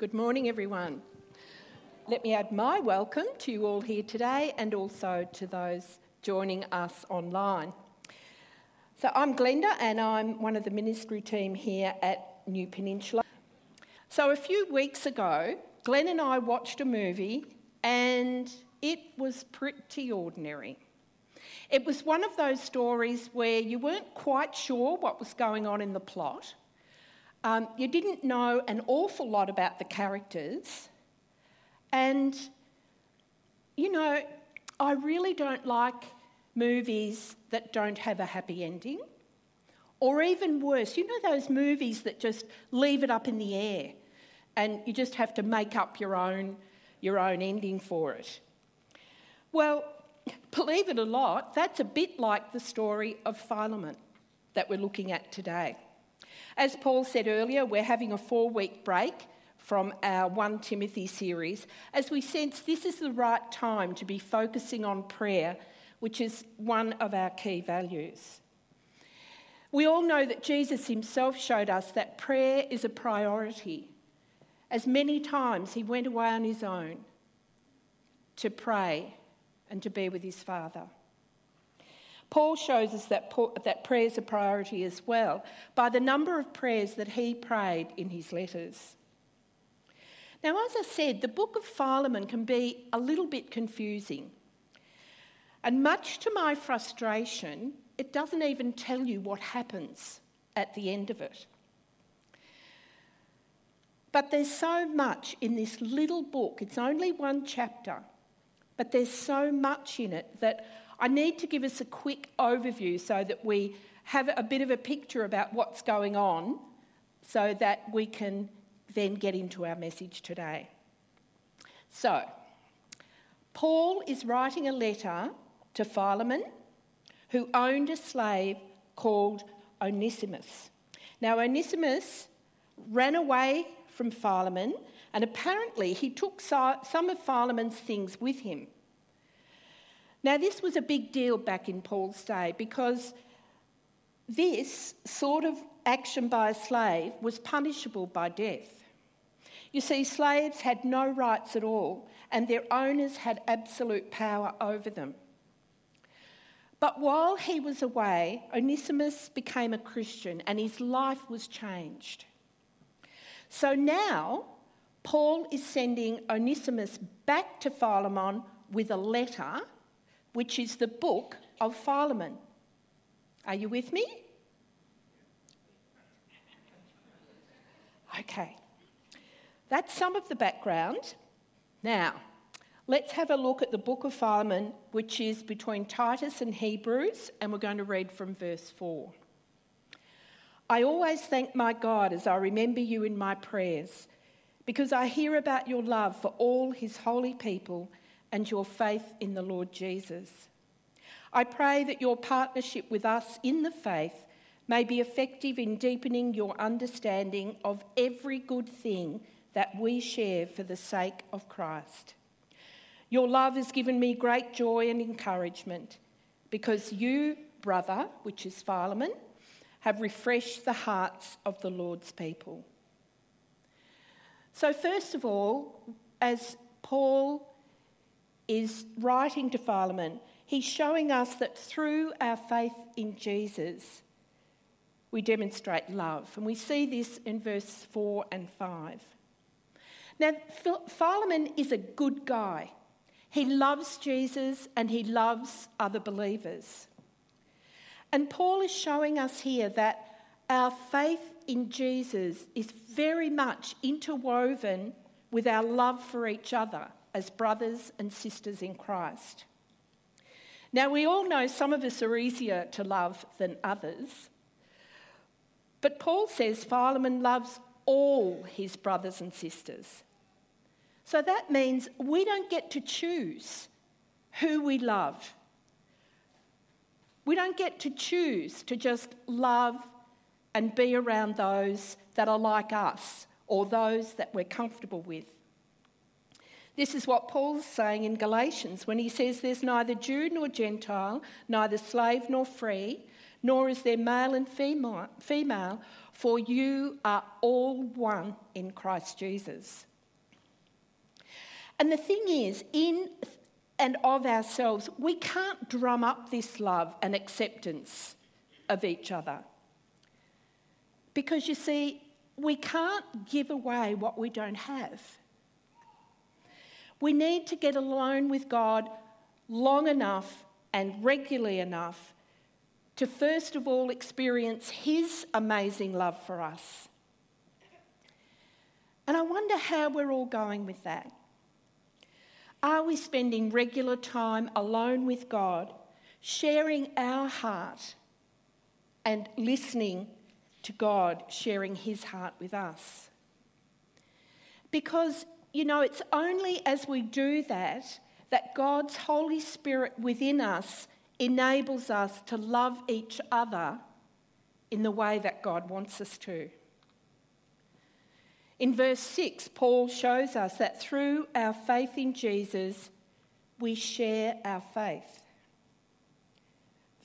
Good morning, everyone. Let me add my welcome to you all here today and also to those joining us online. So, I'm Glenda and I'm one of the ministry team here at New Peninsula. So, a few weeks ago, Glenn and I watched a movie and it was pretty ordinary. It was one of those stories where you weren't quite sure what was going on in the plot um, you didn't know an awful lot about the characters. And, you know, I really don't like movies that don't have a happy ending. Or even worse, you know those movies that just leave it up in the air and you just have to make up your own, your own ending for it. Well, believe it or not, that's a bit like the story of Philemon that we're looking at today. As Paul said earlier, we're having a four week break from our 1 Timothy series as we sense this is the right time to be focusing on prayer, which is one of our key values. We all know that Jesus himself showed us that prayer is a priority, as many times he went away on his own to pray and to be with his Father. Paul shows us that, that prayer is a priority as well by the number of prayers that he prayed in his letters. Now, as I said, the book of Philemon can be a little bit confusing. And much to my frustration, it doesn't even tell you what happens at the end of it. But there's so much in this little book. It's only one chapter, but there's so much in it that I need to give us a quick overview so that we have a bit of a picture about what's going on so that we can then get into our message today. So, Paul is writing a letter to Philemon, who owned a slave called Onesimus. Now, Onesimus ran away from Philemon, and apparently he took some of Philemon's things with him. Now, this was a big deal back in Paul's day because this sort of action by a slave was punishable by death. You see, slaves had no rights at all, and their owners had absolute power over them. But while he was away, Onesimus became a Christian and his life was changed. So now, Paul is sending Onesimus back to Philemon with a letter which is the book of Philemon. Are you with me? Okay, that's some of the background. Now, let's have a look at the book of Philemon, which is between Titus and Hebrews, and we're going to read from verse 4. I always thank my God as I remember you in my prayers, because I hear about your love for all his holy people and your faith in the Lord Jesus. I pray that your partnership with us in the faith may be effective in deepening your understanding of every good thing that we share for the sake of Christ. Your love has given me great joy and encouragement because you, brother, which is Philemon, have refreshed the hearts of the Lord's people. So, first of all, as Paul is writing to Philemon, he's showing us that through our faith in Jesus, we demonstrate love. And we see this in verse 4 and 5. Now, Philemon is a good guy. He loves Jesus and he loves other believers. And Paul is showing us here that our faith in Jesus is very much interwoven with our love for each other as brothers and sisters in Christ. Now, we all know some of us are easier to love than others, but Paul says Philemon loves all his brothers and sisters. So that means we don't get to choose who we love. We don't get to choose to just love and be around those that are like us or those that we're comfortable with. This is what Paul's saying in Galatians when he says there's neither Jew nor Gentile, neither slave nor free, nor is there male and female. for you are all one in Christ Jesus. And the thing is, in and of ourselves, we can't drum up this love and acceptance of each other. Because you see, we can't give away what we don't have. We need to get alone with God long enough and regularly enough to first of all experience His amazing love for us. And I wonder how we're all going with that. Are we spending regular time alone with God, sharing our heart and listening to God, sharing His heart with us? Because, you know, it's only as we do that that God's Holy Spirit within us enables us to love each other in the way that God wants us to. In verse 6, Paul shows us that through our faith in Jesus, we share our faith.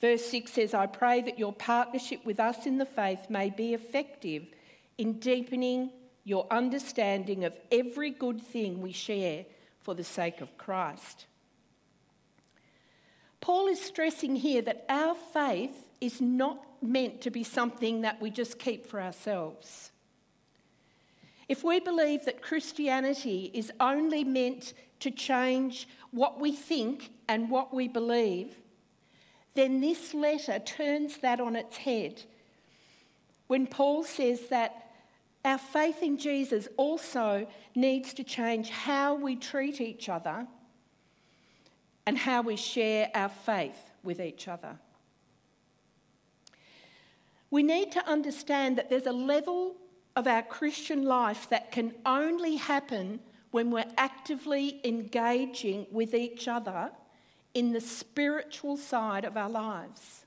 Verse 6 says, I pray that your partnership with us in the faith may be effective in deepening your understanding of every good thing we share for the sake of Christ. Paul is stressing here that our faith is not meant to be something that we just keep for ourselves. If we believe that Christianity is only meant to change what we think and what we believe, then this letter turns that on its head. When Paul says that our faith in Jesus also needs to change how we treat each other and how we share our faith with each other. We need to understand that there's a level of our Christian life that can only happen when we're actively engaging with each other in the spiritual side of our lives.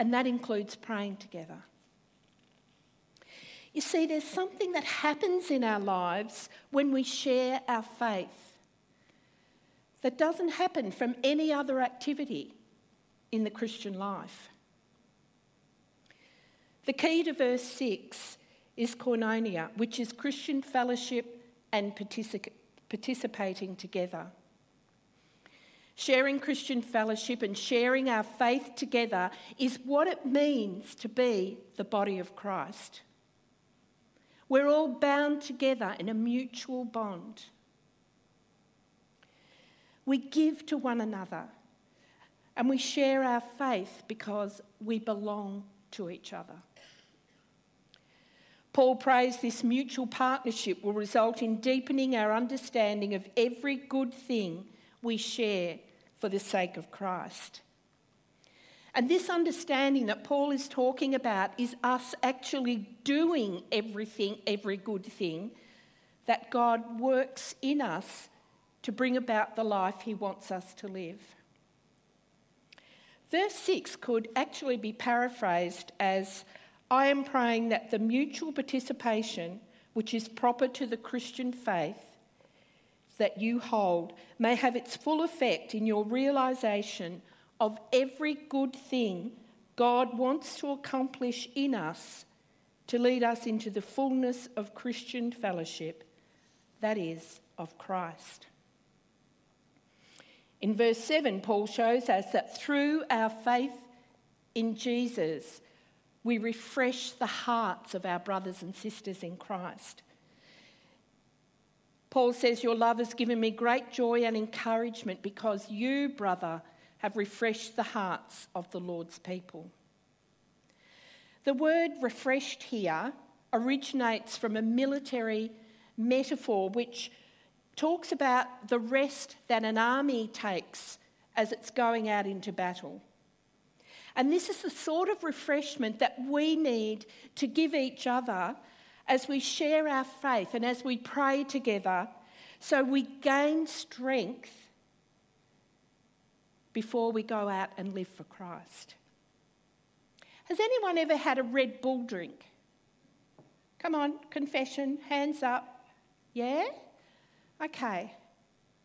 And that includes praying together. You see, there's something that happens in our lives when we share our faith that doesn't happen from any other activity in the Christian life. The key to verse 6 is koinonia, which is Christian fellowship and particip- participating together. Sharing Christian fellowship and sharing our faith together is what it means to be the body of Christ. We're all bound together in a mutual bond. We give to one another and we share our faith because we belong to each other. Paul prays this mutual partnership will result in deepening our understanding of every good thing we share for the sake of Christ. And this understanding that Paul is talking about is us actually doing everything, every good thing that God works in us to bring about the life he wants us to live. Verse 6 could actually be paraphrased as I am praying that the mutual participation which is proper to the Christian faith that you hold may have its full effect in your realization of every good thing God wants to accomplish in us to lead us into the fullness of Christian fellowship, that is, of Christ. In verse 7, Paul shows us that through our faith in Jesus, we refresh the hearts of our brothers and sisters in Christ. Paul says, Your love has given me great joy and encouragement because you, brother, have refreshed the hearts of the Lord's people. The word refreshed here originates from a military metaphor which talks about the rest that an army takes as it's going out into battle. And this is the sort of refreshment that we need to give each other as we share our faith and as we pray together so we gain strength before we go out and live for Christ. Has anyone ever had a Red Bull drink? Come on, confession, hands up. Yeah? Okay.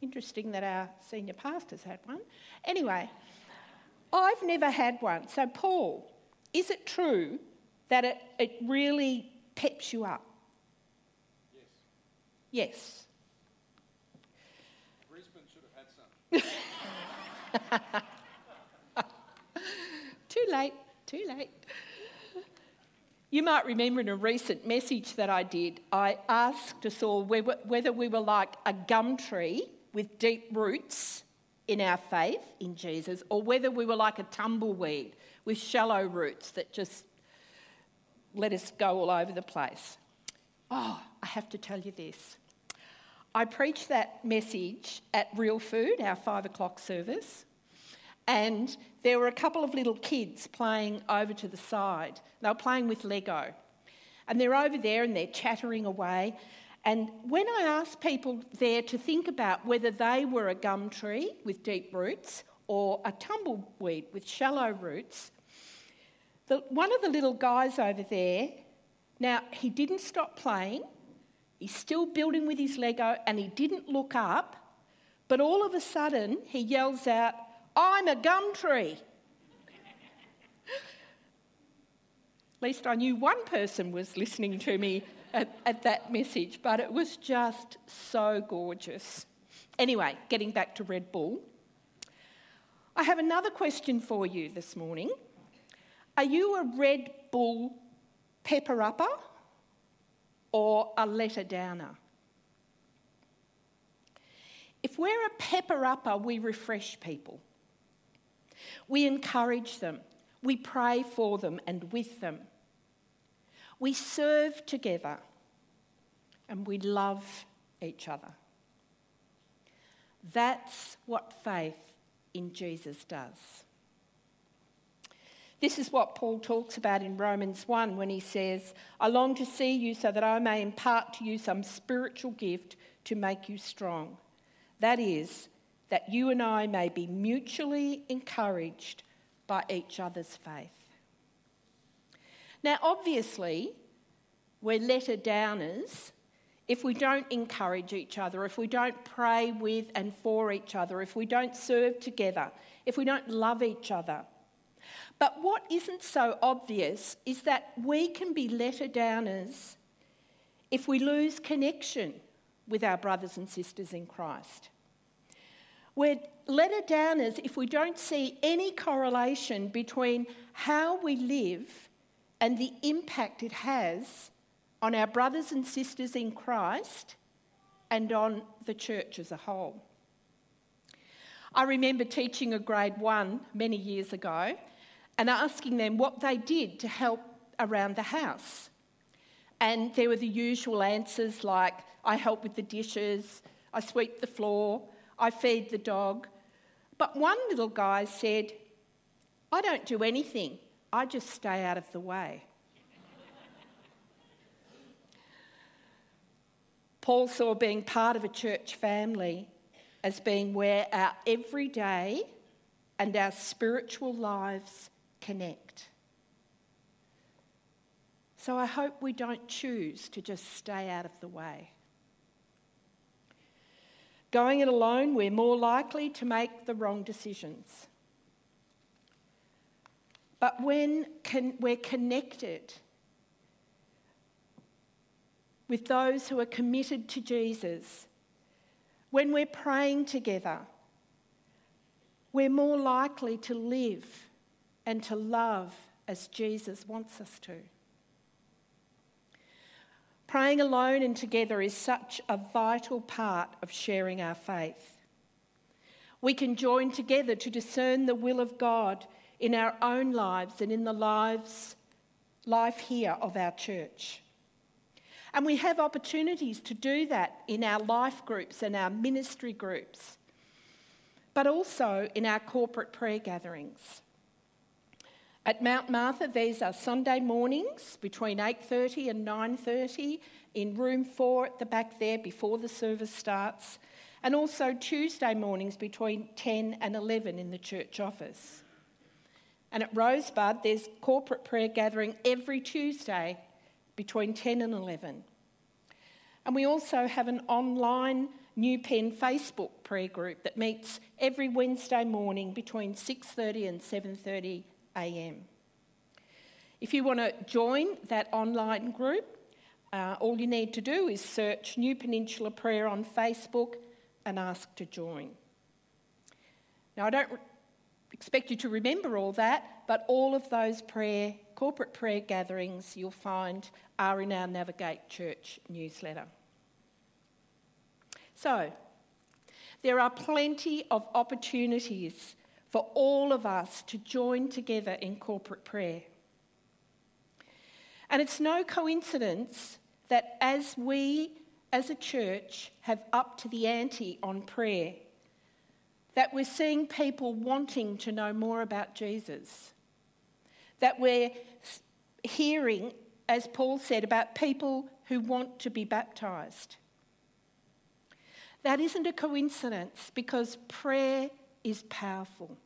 Interesting that our senior pastor's had one. Anyway, I've never had one. So, Paul, is it true that it, it really peps you up? Yes. Yes. Brisbane should have had some. Too late, too late. You might remember in a recent message that I did, I asked us all whether we were like a gum tree with deep roots in our faith in Jesus, or whether we were like a tumbleweed with shallow roots that just let us go all over the place. Oh, I have to tell you this. I preached that message at Real Food, our five o'clock service, and there were a couple of little kids playing over to the side. They were playing with Lego. And they're over there and they're chattering away. And when I asked people there to think about whether they were a gum tree with deep roots or a tumbleweed with shallow roots, the, one of the little guys over there, now he didn't stop playing, he's still building with his Lego, and he didn't look up, but all of a sudden he yells out, I'm a gum tree. At least I knew one person was listening to me at, at, that message, but it was just so gorgeous. Anyway, getting back to Red Bull, I have another question for you this morning. Are you a Red Bull pepper upper or a letter downer? If we're a pepper upper, we refresh people. We encourage them. We pray for them and with them. We serve together and we love each other. That's what faith in Jesus does. This is what Paul talks about in Romans 1 when he says, I long to see you so that I may impart to you some spiritual gift to make you strong. That is, that you and I may be mutually encouraged by each other's faith. Now, obviously, we're letter downers if we don't encourage each other, if we don't pray with and for each other, if we don't serve together, if we don't love each other. But what isn't so obvious is that we can be letter downers if we lose connection with our brothers and sisters in Christ. We're letter downers if we don't see any correlation between how we live and the impact it has on our brothers and sisters in Christ and on the church as a whole. I remember teaching a grade one many years ago and asking them what they did to help around the house. And there were the usual answers like, I help with the dishes, I sweep the floor, I feed the dog. But one little guy said, I don't do anything, I just stay out of the way. Paul saw being part of a church family as being where our everyday and our spiritual lives connect. So I hope we don't choose to just stay out of the way. Going it alone, we're more likely to make the wrong decisions. But when con- we're connected with those who are committed to Jesus, when we're praying together, we're more likely to live and to love as Jesus wants us to. Praying alone and together is such a vital part of sharing our faith. We can join together to discern the will of God in our own lives and in the lives life here of our church. And we have opportunities to do that in our life groups and our ministry groups, but also in our corporate prayer gatherings. At Mount Martha, these are Sunday mornings between 8:30 and 9:30 in room 4 at the back there before the service starts, and also Tuesday mornings between 10 and 11 in the church office. And at Rosebud, there's corporate prayer gathering every Tuesday between 10 and 11. And we also have an online New Pen Facebook prayer group that meets every Wednesday morning between 6:30 and 7:30 a.m. If you want to join that online group, uh, all you need to do is search New Peninsula Prayer on Facebook and ask to join. Now, I don't re- expect you to remember all that, but all of those prayer, corporate prayer gatherings you'll find are in our Navigate Church newsletter. So, there are plenty of opportunities for all of us to join together in corporate prayer. And it's no coincidence that as we as a church have upped to the ante on prayer, that we're seeing people wanting to know more about Jesus, that we're hearing, as Paul said, about people who want to be baptized. That isn't a coincidence because prayer is powerful.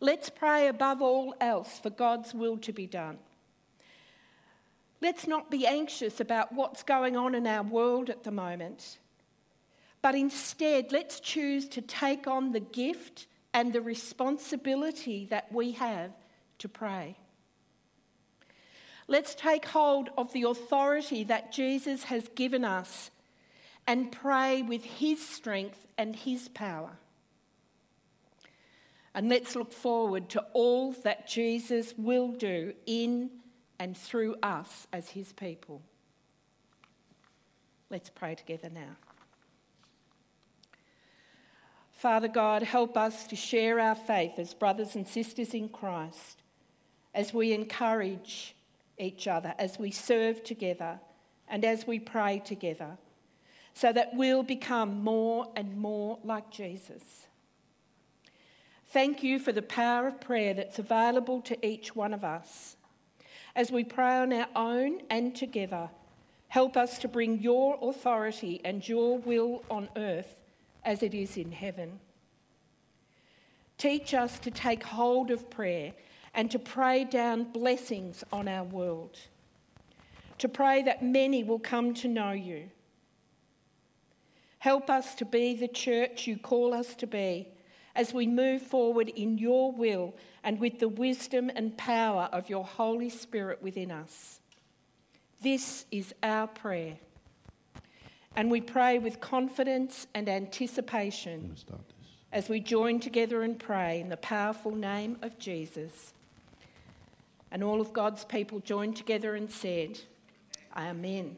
Let's pray above all else for God's will to be done. Let's not be anxious about what's going on in our world at the moment, but instead, let's choose to take on the gift and the responsibility that we have to pray. Let's take hold of the authority that Jesus has given us and pray with his strength and his power. And let's look forward to all that Jesus will do in and through us as his people. Let's pray together now. Father God, help us to share our faith as brothers and sisters in Christ, as we encourage each other, as we serve together, and as we pray together, so that we'll become more and more like Jesus. Thank you for the power of prayer that's available to each one of us. As we pray on our own and together, help us to bring your authority and your will on earth as it is in heaven. Teach us to take hold of prayer and to pray down blessings on our world, to pray that many will come to know you. Help us to be the church you call us to be as we move forward in your will and with the wisdom and power of your Holy Spirit within us. This is our prayer. And we pray with confidence and anticipation as we join together and pray in the powerful name of Jesus. And all of God's people joined together and said, Amen.